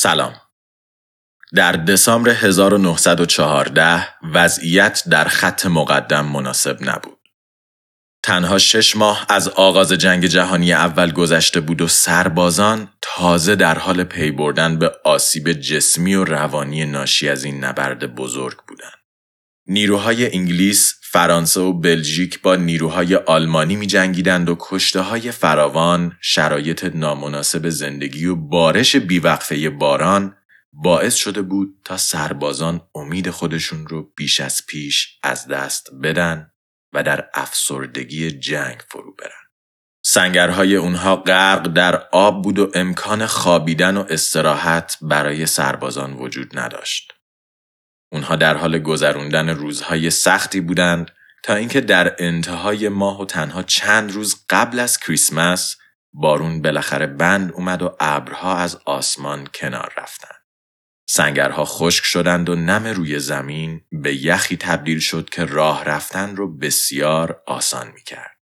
سلام در دسامبر 1914 وضعیت در خط مقدم مناسب نبود. تنها شش ماه از آغاز جنگ جهانی اول گذشته بود و سربازان تازه در حال پی بردن به آسیب جسمی و روانی ناشی از این نبرد بزرگ بودند. نیروهای انگلیس، فرانسه و بلژیک با نیروهای آلمانی می جنگیدند و کشته های فراوان، شرایط نامناسب زندگی و بارش بیوقفه باران باعث شده بود تا سربازان امید خودشون رو بیش از پیش از دست بدن و در افسردگی جنگ فرو برن. سنگرهای اونها غرق در آب بود و امکان خوابیدن و استراحت برای سربازان وجود نداشت. اونها در حال گذروندن روزهای سختی بودند تا اینکه در انتهای ماه و تنها چند روز قبل از کریسمس بارون بالاخره بند اومد و ابرها از آسمان کنار رفتند. سنگرها خشک شدند و نم روی زمین به یخی تبدیل شد که راه رفتن رو بسیار آسان می کرد.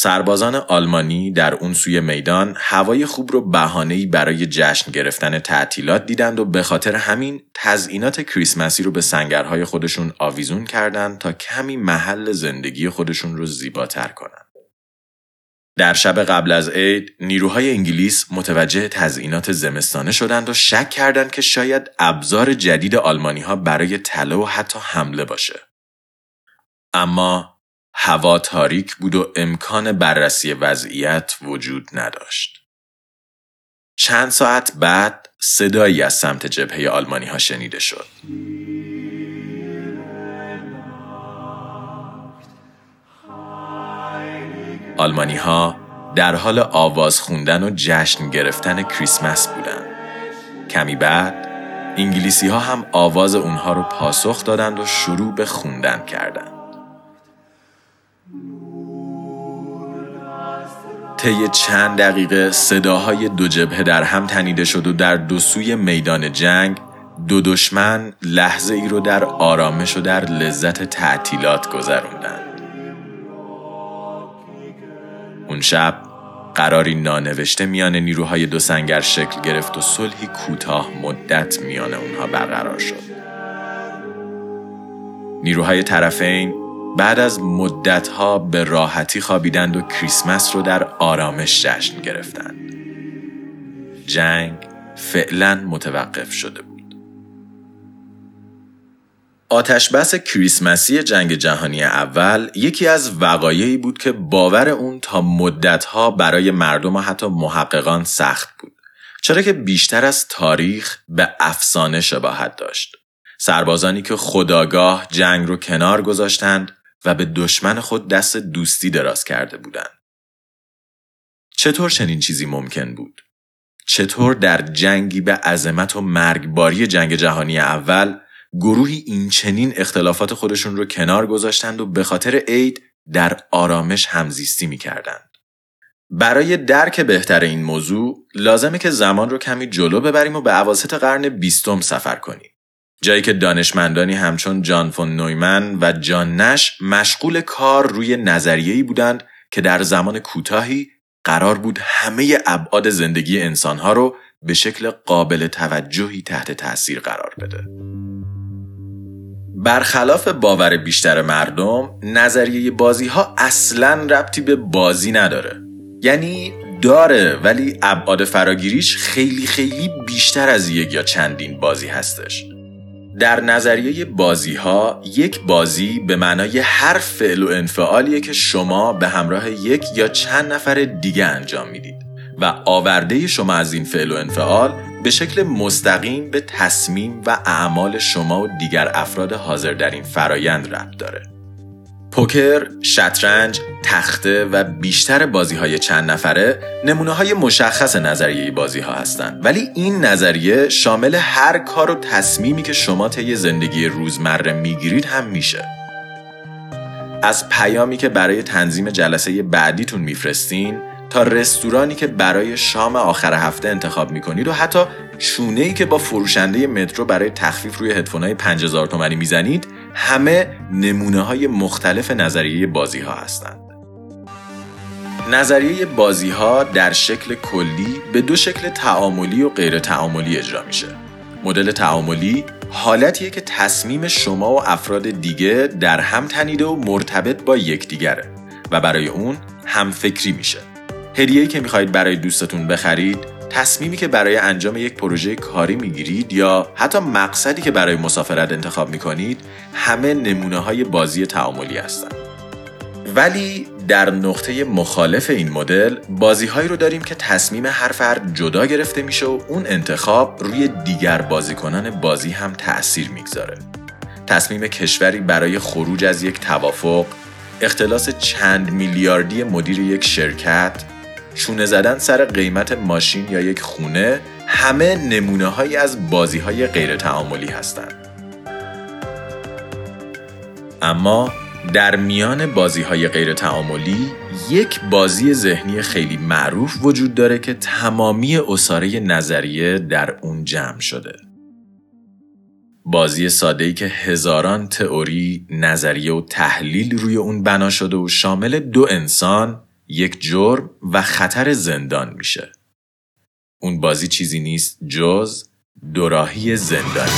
سربازان آلمانی در اون سوی میدان هوای خوب رو بهانه‌ای برای جشن گرفتن تعطیلات دیدند و به خاطر همین تزئینات کریسمسی رو به سنگرهای خودشون آویزون کردند تا کمی محل زندگی خودشون رو زیباتر کنند. در شب قبل از عید نیروهای انگلیس متوجه تزئینات زمستانه شدند و شک کردند که شاید ابزار جدید آلمانی ها برای تله و حتی حمله باشه. اما هوا تاریک بود و امکان بررسی وضعیت وجود نداشت. چند ساعت بعد صدایی از سمت جبهه آلمانی ها شنیده شد. آلمانی ها در حال آواز خوندن و جشن گرفتن کریسمس بودند. کمی بعد انگلیسی ها هم آواز اونها رو پاسخ دادند و شروع به خوندن کردند. طی چند دقیقه صداهای دو جبهه در هم تنیده شد و در دو سوی میدان جنگ دو دشمن لحظه ای رو در آرامش و در لذت تعطیلات گذروندند. اون شب قراری نانوشته میان نیروهای دو سنگر شکل گرفت و صلحی کوتاه مدت میان اونها برقرار شد. نیروهای طرفین بعد از مدتها به راحتی خوابیدند و کریسمس رو در آرامش جشن گرفتند. جنگ فعلا متوقف شده بود. آتشبس کریسمسی جنگ جهانی اول یکی از وقایعی بود که باور اون تا مدتها برای مردم و حتی محققان سخت بود. چرا که بیشتر از تاریخ به افسانه شباهت داشت. سربازانی که خداگاه جنگ رو کنار گذاشتند و به دشمن خود دست دوستی دراز کرده بودند. چطور چنین چیزی ممکن بود؟ چطور در جنگی به عظمت و مرگباری جنگ جهانی اول گروهی این چنین اختلافات خودشون رو کنار گذاشتند و به خاطر عید در آرامش همزیستی می‌کردند. برای درک بهتر این موضوع لازمه که زمان رو کمی جلو ببریم و به عواسط قرن بیستم سفر کنیم. جایی که دانشمندانی همچون جان فون نویمن و جان نش مشغول کار روی نظریه‌ای بودند که در زمان کوتاهی قرار بود همه ابعاد زندگی انسانها رو به شکل قابل توجهی تحت تاثیر قرار بده. برخلاف باور بیشتر مردم نظریه بازی ها اصلا ربطی به بازی نداره یعنی داره ولی ابعاد فراگیریش خیلی خیلی بیشتر از یک یا چندین بازی هستش در نظریه بازی ها یک بازی به معنای هر فعل و انفعالیه که شما به همراه یک یا چند نفر دیگه انجام می‌دید و آورده شما از این فعل و انفعال به شکل مستقیم به تصمیم و اعمال شما و دیگر افراد حاضر در این فرایند ربط داره. پوکر، شطرنج، تخته و بیشتر بازی های چند نفره نمونه های مشخص نظریه بازی ها هستند ولی این نظریه شامل هر کار و تصمیمی که شما طی زندگی روزمره می‌گیرید هم میشه. از پیامی که برای تنظیم جلسه بعدیتون میفرستین تا رستورانی که برای شام آخر هفته انتخاب می‌کنید و حتی شونه ای که با فروشنده مترو برای تخفیف روی هدفون های 5000 تومانی می‌زنید همه نمونه های مختلف نظریه بازی ها هستند. نظریه بازی ها در شکل کلی به دو شکل تعاملی و غیر تعاملی اجرا میشه. مدل تعاملی حالتیه که تصمیم شما و افراد دیگه در هم تنیده و مرتبط با یکدیگره و برای اون هم فکری میشه. هدیه‌ای که می‌خواهید برای دوستتون بخرید، تصمیمی که برای انجام یک پروژه کاری می‌گیرید یا حتی مقصدی که برای مسافرت انتخاب می‌کنید، همه نمونه های بازی تعاملی هستند. ولی در نقطه مخالف این مدل بازیهایی رو داریم که تصمیم هر فرد جدا گرفته میشه و اون انتخاب روی دیگر بازیکنان بازی هم تأثیر می‌گذاره. تصمیم کشوری برای خروج از یک توافق، اختلاس چند میلیاردی مدیر یک شرکت، چونه زدن سر قیمت ماشین یا یک خونه همه نمونه هایی از بازی های غیر تعاملی هستند. اما در میان بازی های غیر تعاملی یک بازی ذهنی خیلی معروف وجود داره که تمامی اصاره نظریه در اون جمع شده. بازی ساده ای که هزاران تئوری، نظریه و تحلیل روی اون بنا شده و شامل دو انسان، یک جرم و خطر زندان میشه. اون بازی چیزی نیست جز دوراهی زندانی.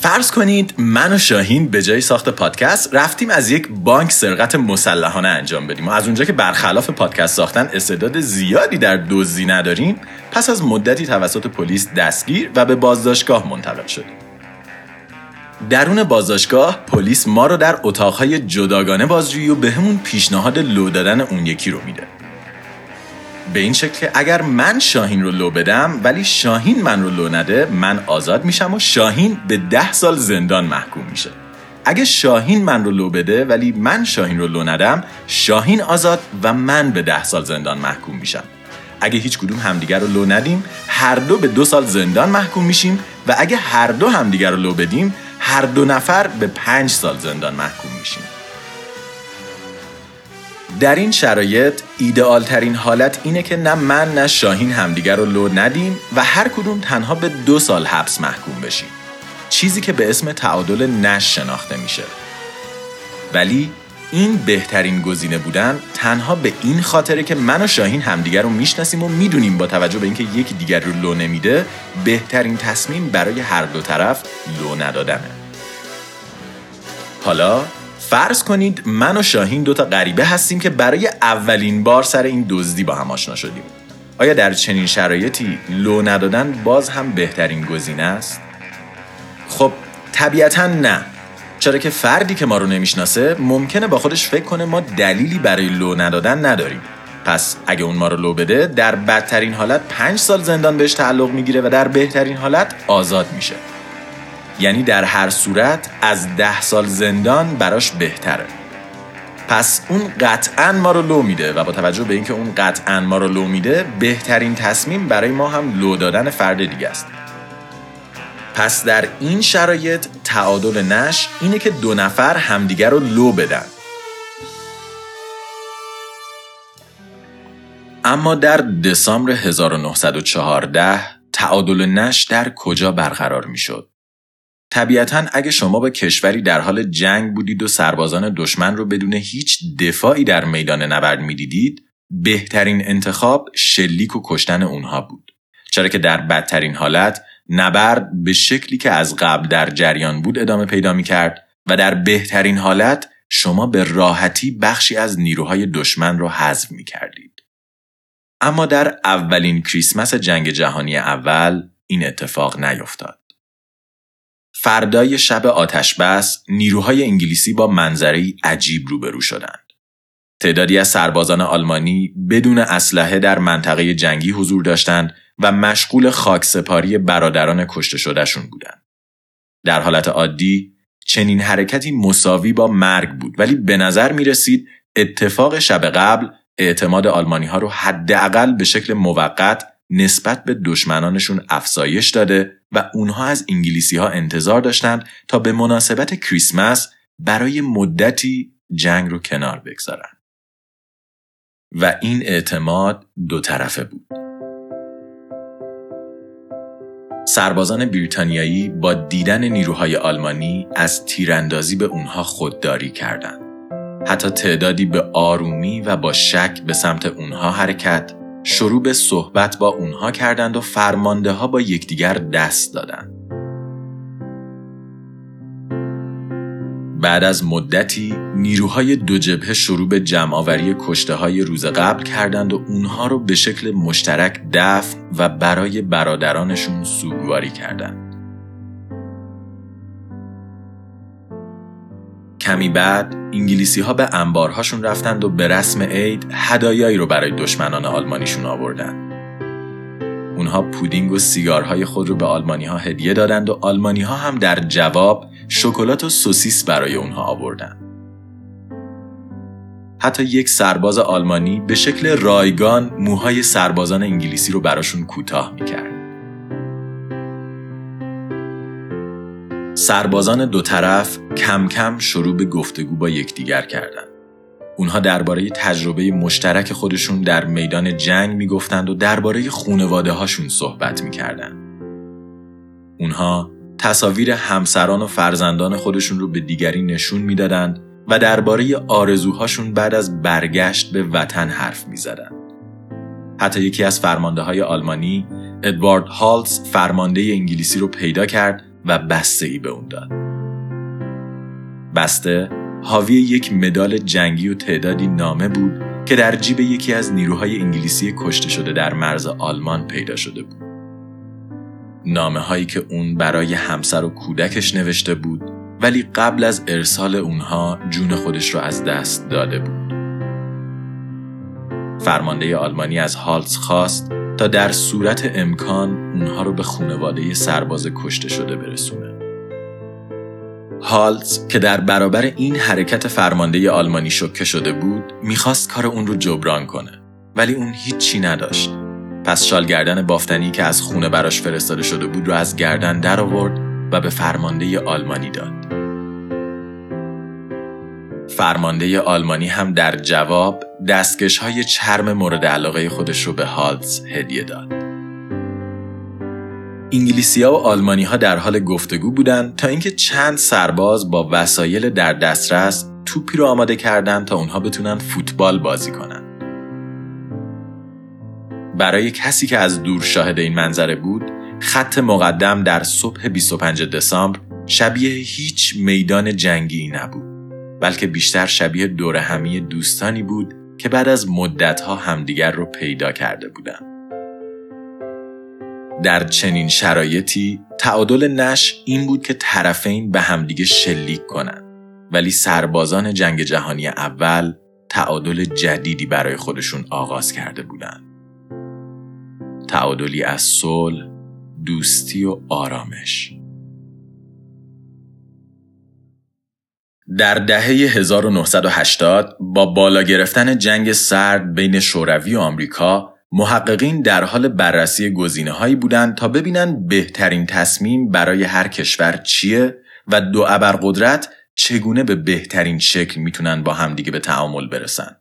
فرض کنید من و شاهین به جای ساخت پادکست رفتیم از یک بانک سرقت مسلحانه انجام بدیم و از اونجا که برخلاف پادکست ساختن استعداد زیادی در دزدی نداریم پس از مدتی توسط پلیس دستگیر و به بازداشتگاه منتقل شدیم درون بازداشتگاه پلیس ما رو در اتاقهای جداگانه بازجویی و به همون پیشنهاد لو دادن اون یکی رو میده. به این شکل که اگر من شاهین رو لو بدم ولی شاهین من رو لو نده من آزاد میشم و شاهین به ده سال زندان محکوم میشه. اگه شاهین من رو لو بده ولی من شاهین رو لو ندم شاهین آزاد و من به ده سال زندان محکوم میشم. اگه هیچ کدوم همدیگر رو لو ندیم هر دو به دو سال زندان محکوم میشیم و اگه هر دو همدیگر رو لو بدیم هر دو نفر به پنج سال زندان محکوم میشیم. در این شرایط ایدئال ترین حالت اینه که نه من نه شاهین همدیگر رو لو ندیم و هر کدوم تنها به دو سال حبس محکوم بشیم. چیزی که به اسم تعادل نش شناخته میشه. ولی این بهترین گزینه بودن تنها به این خاطره که من و شاهین همدیگر رو می‌شناسیم و می‌دونیم با توجه به اینکه یکی دیگر رو لو نمیده بهترین تصمیم برای هر دو طرف لو ندادنه. حالا فرض کنید من و شاهین دوتا غریبه هستیم که برای اولین بار سر این دزدی با هم آشنا شدیم. آیا در چنین شرایطی لو ندادن باز هم بهترین گزینه است؟ خب طبیعتا نه. چرا که فردی که ما رو نمی‌شناسه ممکنه با خودش فکر کنه ما دلیلی برای لو ندادن نداریم. پس اگه اون ما رو لو بده در بدترین حالت پنج سال زندان بهش تعلق می‌گیره و در بهترین حالت آزاد میشه. یعنی در هر صورت از ده سال زندان براش بهتره. پس اون قطعا ما رو لو میده و با توجه به اینکه اون قطعا ما رو لو میده بهترین تصمیم برای ما هم لو دادن فرد دیگه است. پس در این شرایط تعادل نش اینه که دو نفر همدیگر رو لو بدن. اما در دسامبر 1914 تعادل نش در کجا برقرار می‌شد؟ طبیعتا اگه شما به کشوری در حال جنگ بودید و سربازان دشمن رو بدون هیچ دفاعی در میدان نبرد می‌دیدید بهترین انتخاب شلیک و کشتن اونها بود چرا که در بدترین حالت نبرد به شکلی که از قبل در جریان بود ادامه پیدا می کرد و در بهترین حالت شما به راحتی بخشی از نیروهای دشمن رو حذف می کردید. اما در اولین کریسمس جنگ جهانی اول این اتفاق نیفتاد. فردای شب آتش بس نیروهای انگلیسی با منظری عجیب روبرو شدند. تعدادی از سربازان آلمانی بدون اسلحه در منطقه جنگی حضور داشتند و مشغول خاکسپاری برادران کشته شدهشون بودند. در حالت عادی چنین حرکتی مساوی با مرگ بود ولی به نظر می رسید اتفاق شب قبل اعتماد آلمانی ها رو حداقل به شکل موقت نسبت به دشمنانشون افزایش داده و اونها از انگلیسی ها انتظار داشتند تا به مناسبت کریسمس برای مدتی جنگ رو کنار بگذارن. و این اعتماد دو طرفه بود. سربازان بریتانیایی با دیدن نیروهای آلمانی از تیراندازی به اونها خودداری کردند. حتی تعدادی به آرومی و با شک به سمت اونها حرکت شروع به صحبت با اونها کردند و فرمانده ها با یکدیگر دست دادند. بعد از مدتی نیروهای دو جبهه شروع به جمعآوری کشته های روز قبل کردند و اونها رو به شکل مشترک دفن و برای برادرانشون سوگواری کردند. کمی بعد انگلیسی ها به انبارهاشون رفتند و به رسم عید هدایایی رو برای دشمنان آلمانیشون آوردند. اونها پودینگ و سیگارهای خود رو به آلمانی ها هدیه دادند و آلمانی ها هم در جواب شکلات و سوسیس برای اونها آوردند. حتی یک سرباز آلمانی به شکل رایگان موهای سربازان انگلیسی رو براشون کوتاه می‌کرد. سربازان دو طرف کم کم شروع به گفتگو با یکدیگر کردند. اونها درباره تجربه مشترک خودشون در میدان جنگ می‌گفتند و درباره خونواده هاشون صحبت می‌کردند. اونها تصاویر همسران و فرزندان خودشون رو به دیگری نشون می‌دادند و درباره آرزوهاشون بعد از برگشت به وطن حرف می‌زدند. حتی یکی از فرمانده های آلمانی ادوارد هالز فرمانده انگلیسی رو پیدا کرد و بسته ای به اون داد. بسته حاوی یک مدال جنگی و تعدادی نامه بود که در جیب یکی از نیروهای انگلیسی کشته شده در مرز آلمان پیدا شده بود. نامه هایی که اون برای همسر و کودکش نوشته بود ولی قبل از ارسال اونها جون خودش رو از دست داده بود. فرمانده آلمانی از هالز خواست تا در صورت امکان اونها رو به خانواده سرباز کشته شده برسونه. هالز که در برابر این حرکت فرمانده آلمانی شکه شده بود می‌خواست کار اون رو جبران کنه. ولی اون هیچی نداشت. پس شالگردن بافتنی که از خونه براش فرستاده شده بود رو از گردن در آورد و به فرمانده آلمانی داد. فرمانده آلمانی هم در جواب دستکش های چرم مورد علاقه خودش رو به هالز هدیه داد انگلیسیا و آلمانی ها در حال گفتگو بودند تا اینکه چند سرباز با وسایل در دسترس توپی رو آماده کردند تا اونها بتونن فوتبال بازی کنند. برای کسی که از دور شاهد این منظره بود، خط مقدم در صبح 25 دسامبر شبیه هیچ میدان جنگی نبود، بلکه بیشتر شبیه دور همی دوستانی بود که بعد از مدتها همدیگر رو پیدا کرده بودند. در چنین شرایطی تعادل نش این بود که طرفین به همدیگه شلیک کنند ولی سربازان جنگ جهانی اول تعادل جدیدی برای خودشون آغاز کرده بودند تعادلی از صلح دوستی و آرامش. در دهه 1980 با بالا گرفتن جنگ سرد بین شوروی و آمریکا محققین در حال بررسی گزینه هایی بودند تا ببینن بهترین تصمیم برای هر کشور چیه و دو ابرقدرت چگونه به بهترین شکل می‌تونن با همدیگه به تعامل برسن.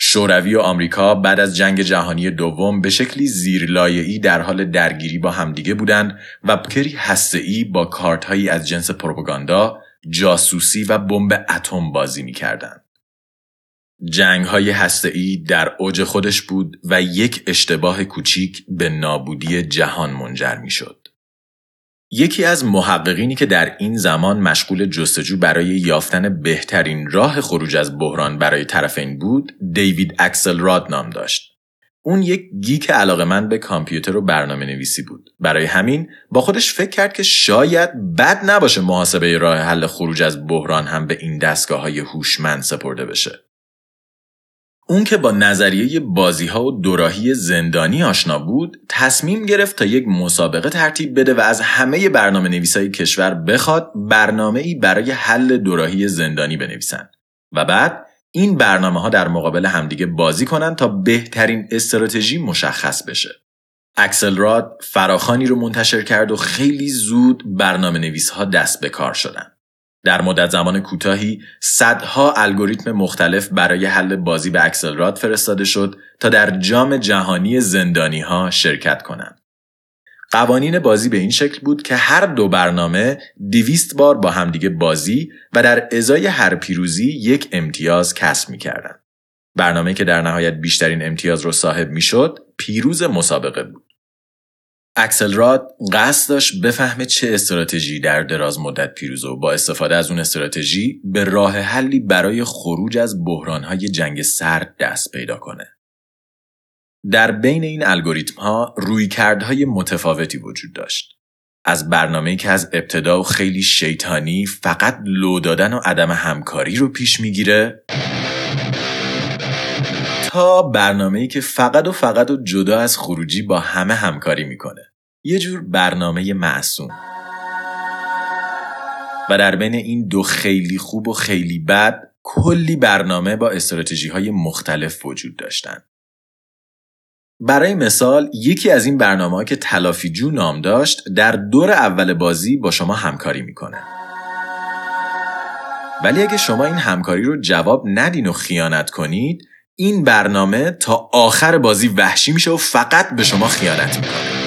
شوروی و آمریکا بعد از جنگ جهانی دوم به شکلی زیرلایه‌ای در حال درگیری با همدیگه بودند و بکری هسته‌ای با کارتهایی از جنس پروپاگاندا، جاسوسی و بمب اتم بازی می‌کردند. جنگ های هسته‌ای در اوج خودش بود و یک اشتباه کوچیک به نابودی جهان منجر می شد. یکی از محققینی که در این زمان مشغول جستجو برای یافتن بهترین راه خروج از بحران برای طرفین بود، دیوید اکسل راد نام داشت. اون یک گیک علاقه من به کامپیوتر و برنامه نویسی بود. برای همین با خودش فکر کرد که شاید بد نباشه محاسبه راه حل خروج از بحران هم به این دستگاه های هوشمند سپرده بشه. اون که با نظریه بازی ها و دوراهی زندانی آشنا بود تصمیم گرفت تا یک مسابقه ترتیب بده و از همه برنامه نویسای کشور بخواد برنامه ای برای حل دوراهی زندانی بنویسن و بعد این برنامه ها در مقابل همدیگه بازی کنن تا بهترین استراتژی مشخص بشه. اکسل راد فراخانی رو منتشر کرد و خیلی زود برنامه نویس ها دست به کار شدن. در مدت زمان کوتاهی صدها الگوریتم مختلف برای حل بازی به اکسلراد فرستاده شد تا در جام جهانی زندانی ها شرکت کنند. قوانین بازی به این شکل بود که هر دو برنامه دیویست بار با همدیگه بازی و در ازای هر پیروزی یک امتیاز کسب می‌کردن. برنامه که در نهایت بیشترین امتیاز رو صاحب می‌شد پیروز مسابقه بود. اکسل راد قصد داشت بفهمه چه استراتژی در دراز مدت پیروز و با استفاده از اون استراتژی به راه حلی برای خروج از بحرانهای جنگ سرد دست پیدا کنه. در بین این الگوریتم ها رویکردهای متفاوتی وجود داشت. از برنامه‌ای که از ابتدا و خیلی شیطانی فقط لو دادن و عدم همکاری رو پیش می‌گیره تا برنامه‌ای که فقط و فقط و جدا از خروجی با همه همکاری می‌کنه. یه جور برنامه معصوم. و در بین این دو خیلی خوب و خیلی بد کلی برنامه با استراتژی های مختلف وجود داشتند. برای مثال یکی از این برنامه که تلافی جو نام داشت در دور اول بازی با شما همکاری می‌کنه. ولی اگه شما این همکاری رو جواب ندین و خیانت کنید این برنامه تا آخر بازی وحشی میشه و فقط به شما خیانت می‌کنه.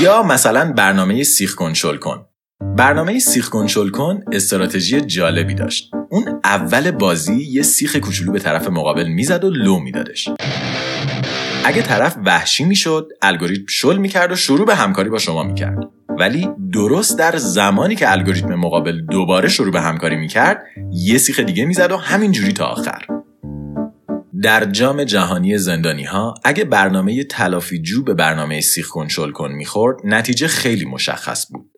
یا مثلا برنامه سیخ کنشل کن برنامه سیخ کنشل کن استراتژی جالبی داشت اون اول بازی یه سیخ کوچولو به طرف مقابل می‌زد و لو میدادش. اگه طرف وحشی می‌شد الگوریتم شل می‌کرد و شروع به همکاری با شما می‌کرد. ولی درست در زمانی که الگوریتم مقابل دوباره شروع به همکاری می‌کرد یه سیخ دیگه می‌زد و همینجوری تا آخر. در جام جهانی زندانی ها اگه برنامه تلافی جو به برنامه سیخ کنترل کن می‌خورد نتیجه خیلی مشخص بود.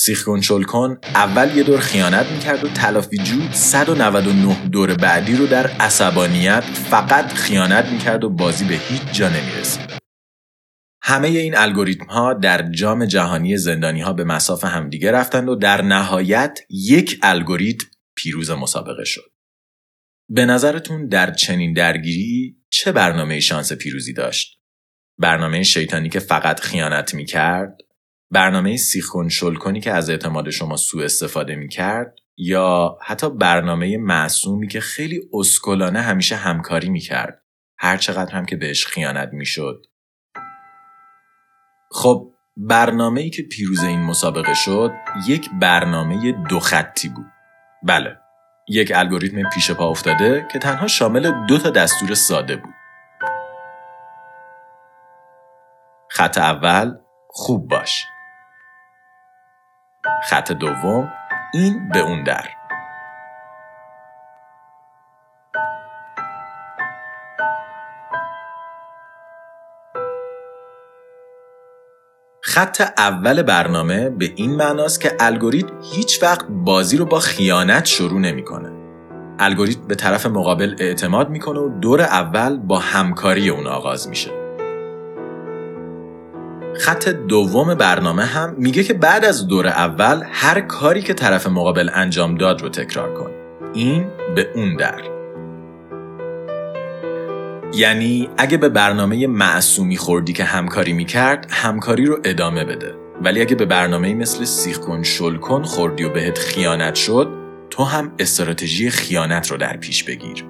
سیخ کنترل کن اول یه دور خیانت می‌کرد و تلافی جو 199 دور بعدی رو در عصبانیت فقط خیانت می‌کرد و بازی به هیچ جا نمی‌رسید. همه این الگوریتم ها در جام جهانی زندانی ها به مساف همدیگه رفتند و در نهایت یک الگوریتم پیروز مسابقه شد. به نظرتون در چنین درگیری چه برنامه شانس پیروزی داشت؟ برنامه شیطانی که فقط خیانت می کرد؟ برنامه سیخون شل که از اعتماد شما سوء استفاده می کرد؟ یا حتی برنامه معصومی که خیلی اسکلانه همیشه همکاری می کرد؟ هر چقدر هم که بهش خیانت می شد؟ خب برنامه ای که پیروز این مسابقه شد یک برنامه دو خطی بود. بله یک الگوریتم پیش پا افتاده که تنها شامل دو تا دستور ساده بود. خط اول خوب باش. خط دوم این به اون در. خط اول برنامه به این معناست که الگوریتم هیچ وقت بازی رو با خیانت شروع نمی‌کنه. الگوریتم به طرف مقابل اعتماد می‌کنه و دور اول با همکاری اون آغاز میشه. خط دوم برنامه هم میگه که بعد از دور اول هر کاری که طرف مقابل انجام داد رو تکرار کن. این به اون در. یعنی اگه به برنامه معصومی خوردی که همکاری می‌کرد همکاری رو ادامه بده ولی اگه به برنامه مثل سیخ کن شل کن خوردی و بهت خیانت شد تو هم استراتژی خیانت رو در پیش بگیر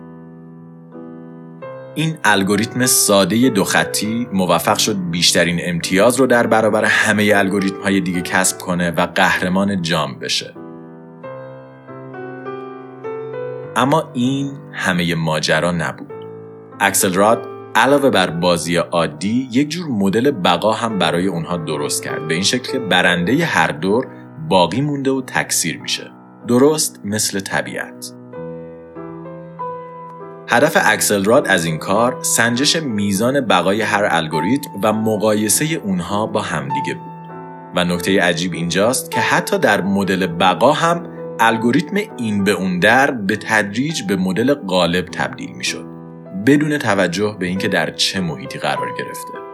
این الگوریتم ساده دو خطی موفق شد بیشترین امتیاز رو در برابر همه الگوریتم های دیگه کسب کنه و قهرمان جام بشه. اما این همه ماجرا نبود. اکسل راد علاوه بر بازی عادی یک جور مدل بقا هم برای اونها درست کرد به این شکل که برنده هر دور باقی مونده و تکثیر میشه. درست مثل طبیعت. هدف اکسل راد از این کار سنجش میزان بقای هر الگوریتم و مقایسه اونها با همدیگه بود. و نکته عجیب اینجاست که حتی در مدل بقا هم الگوریتم این به اون در به تدریج به مدل غالب تبدیل می‌شد بدون توجه به اینکه در چه محیطی قرار گرفته.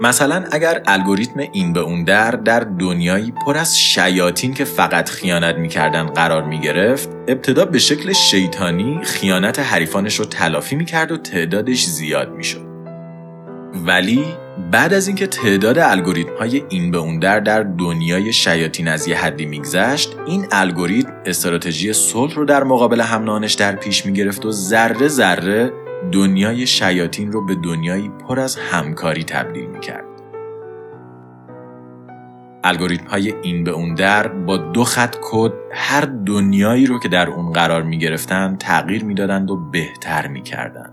مثلا اگر الگوریتم این به اون در در دنیایی پر از شیاطین که فقط خیانت می‌کردن قرار می‌گرفت ابتدا به شکل شیطانی خیانت حریفانش رو تلافی می‌کرد و تعدادش زیاد می‌شد. ولی بعد از اینکه تعداد الگوریتم های این به اون در در دنیای شیاطین از یه حدی میگذشت این الگوریتم استراتژی صلح رو در مقابل همنانش در پیش می‌گرفت و ذره ذره دنیای شیاطین رو به دنیایی پر از همکاری تبدیل می‌کرد. الگوریتم های این به اون در با دو خط کد هر دنیایی رو که در اون قرار می گرفتن تغییر می‌دادند و بهتر می کردند.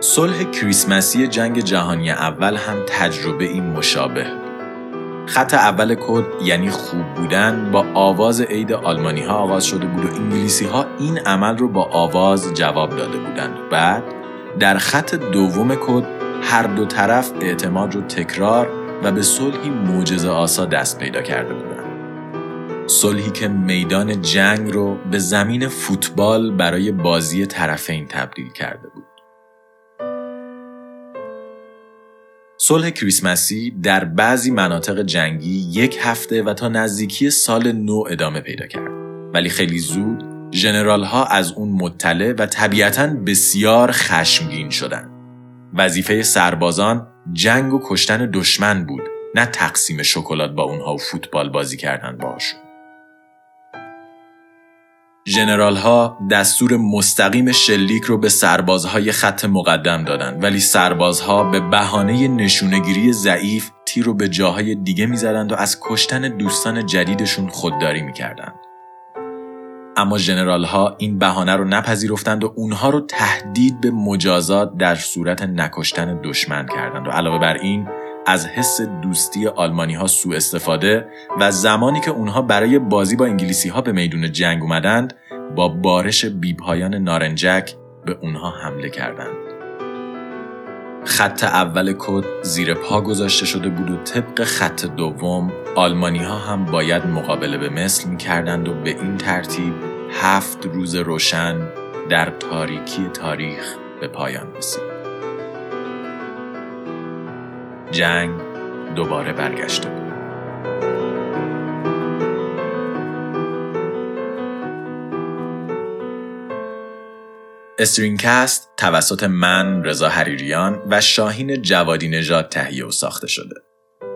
صلح کریسمسی جنگ جهانی اول هم تجربه این مشابه خط اول کد یعنی خوب بودن با آواز عید آلمانی ها آغاز شده بود و انگلیسی ها این عمل رو با آواز جواب داده بودند. بعد در خط دوم کد هر دو طرف اعتماد رو تکرار و به صلحی معجزه آسا دست پیدا کرده بودند. صلحی که میدان جنگ رو به زمین فوتبال برای بازی طرفین تبدیل کرده بود. صلح کریسمسی در بعضی مناطق جنگی یک هفته و تا نزدیکی سال نو ادامه پیدا کرد ولی خیلی زود ژنرال ها از اون مطلع و طبیعتا بسیار خشمگین شدند. وظیفه سربازان جنگ و کشتن دشمن بود نه تقسیم شکلات با اونها و فوتبال بازی کردن باشون. جنرال ها دستور مستقیم شلیک رو به سربازهای خط مقدم دادند ولی سربازها به بهانه نشونگیری ضعیف تیر رو به جاهای دیگه می‌زدند و از کشتن دوستان جدیدشون خودداری می‌کردند. اما جنرال ها این بهانه رو نپذیرفتند و اونها رو تهدید به مجازات در صورت نکشتن دشمن کردند و علاوه بر این از حس دوستی آلمانی ها سوء استفاده و زمانی که اونها برای بازی با انگلیسی ها به میدون جنگ اومدند با بارش بیپایان نارنجک به اونها حمله کردند. خط اول کد زیر پا گذاشته شده بود و طبق خط دوم آلمانی ها هم باید مقابله به مثل می کردند و به این ترتیب هفت روز روشن در تاریکی تاریخ به پایان رسید. جنگ دوباره برگشته بود. استرینکست توسط من رضا حریریان و شاهین جوادی نژاد تهیه و ساخته شده.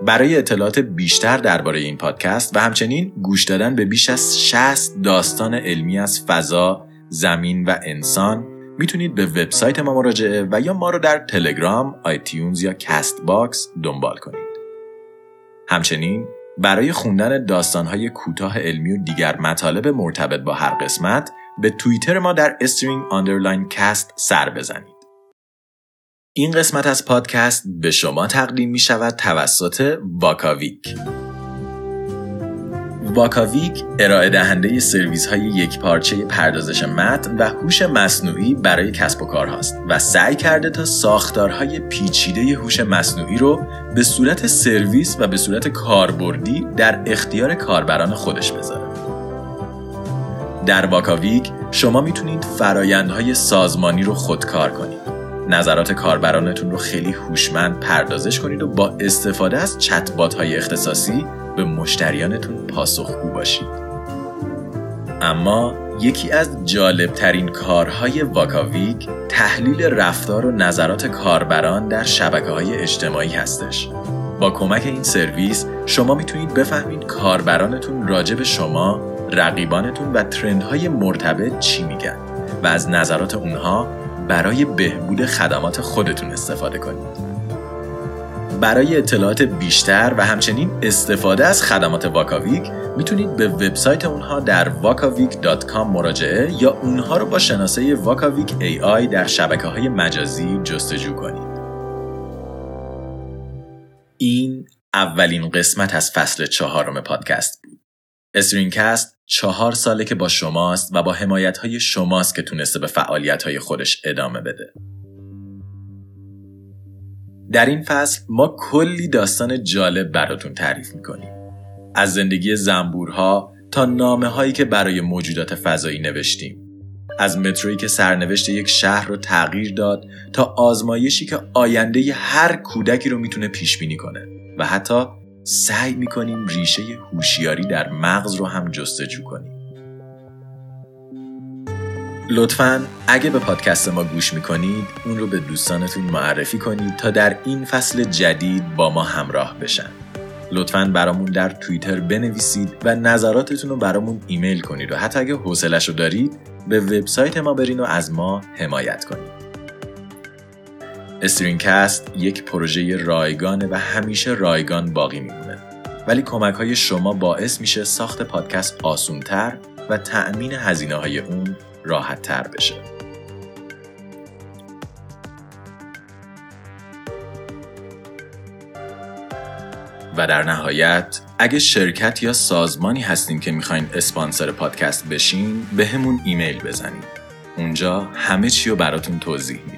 برای اطلاعات بیشتر درباره این پادکست و همچنین گوش دادن به بیش از 60 داستان علمی از فضا، زمین و انسان می‌تونید به وبسایت ما مراجعه و یا ما رو در تلگرام، iTunes یا Castbox دنبال کنید. همچنین برای خوندن داستانهای کوتاه علمی و دیگر مطالب مرتبط با هر قسمت به توییتر ما در String underline cast سر بزنید. این قسمت از پادکست به شما تقدیم می شود توسط واکاویک. واکاویک ارائه دهنده سرویس های یک پارچه پردازش متن و هوش مصنوعی برای کسب و کارهاست و سعی کرده تا ساختارهای پیچیده هوش مصنوعی رو به صورت سرویس و به صورت کاربردی در اختیار کاربران خودش بذاره. در واکاویک شما می‌تونید فرایندهای سازمانی رو خودکار کنید. نظرات کاربرانتون رو خیلی هوشمند پردازش کنید و با استفاده از چتبات های اختصاصی به مشتریانتون پاسخگو باشید. اما یکی از جالبترین کارهای واکاویک تحلیل رفتار و نظرات کاربران در شبکه های اجتماعی هستش. با کمک این سرویس شما می‌تونید بفهمید کاربرانتون راجع به شما، رقیبانتون و ترندهای مرتبط چی میگن و از نظرات اونها برای بهبود خدمات خودتون استفاده کنید. برای اطلاعات بیشتر و همچنین استفاده از خدمات واکاویک می‌تونید به وبسایت اونها در vakavik.com مراجعه یا اونها رو با شناسه واکاویک AI در شبکه های مجازی جستجو کنید. این اولین قسمت از فصل چهارم پادکست بود. استرینکست چهار ساله که با شماست و با حمایت های شماست که تونسته به فعالیت های خودش ادامه بده. در این فصل ما کلی داستان جالب براتون تعریف می‌کنیم. از زندگی زنبورها تا نامه هایی که برای موجودات فضایی نوشتیم. از مترویی که سرنوشت یک شهر رو تغییر داد تا آزمایشی که آینده هر کودکی رو می‌تونه پیش بینی کنه و حتی سعی می‌کنیم ریشه هوشیاری در مغز رو هم جستجو کنیم. لطفا اگه به پادکست ما گوش می‌کنید اون رو به دوستانتون معرفی کنید تا در این فصل جدید با ما همراه بشن. لطفا برامون در توییتر بنویسید و نظراتتون رو برامون ایمیل کنید و حتی اگه حوصلش رو دارید به وبسایت ما برین و از ما حمایت کنید. استرینکست یک پروژه رایگانه و همیشه رایگان باقی میمونه. ولی کمک های شما باعث میشه ساخت پادکست آسونتر و تأمین هزینه های اون راحت تر بشه. و در نهایت اگه شرکت یا سازمانی هستین که می‌خواین اسپانسر پادکست بشین به همون ایمیل بزنید. اونجا همه چی رو براتون توضیح میدیم.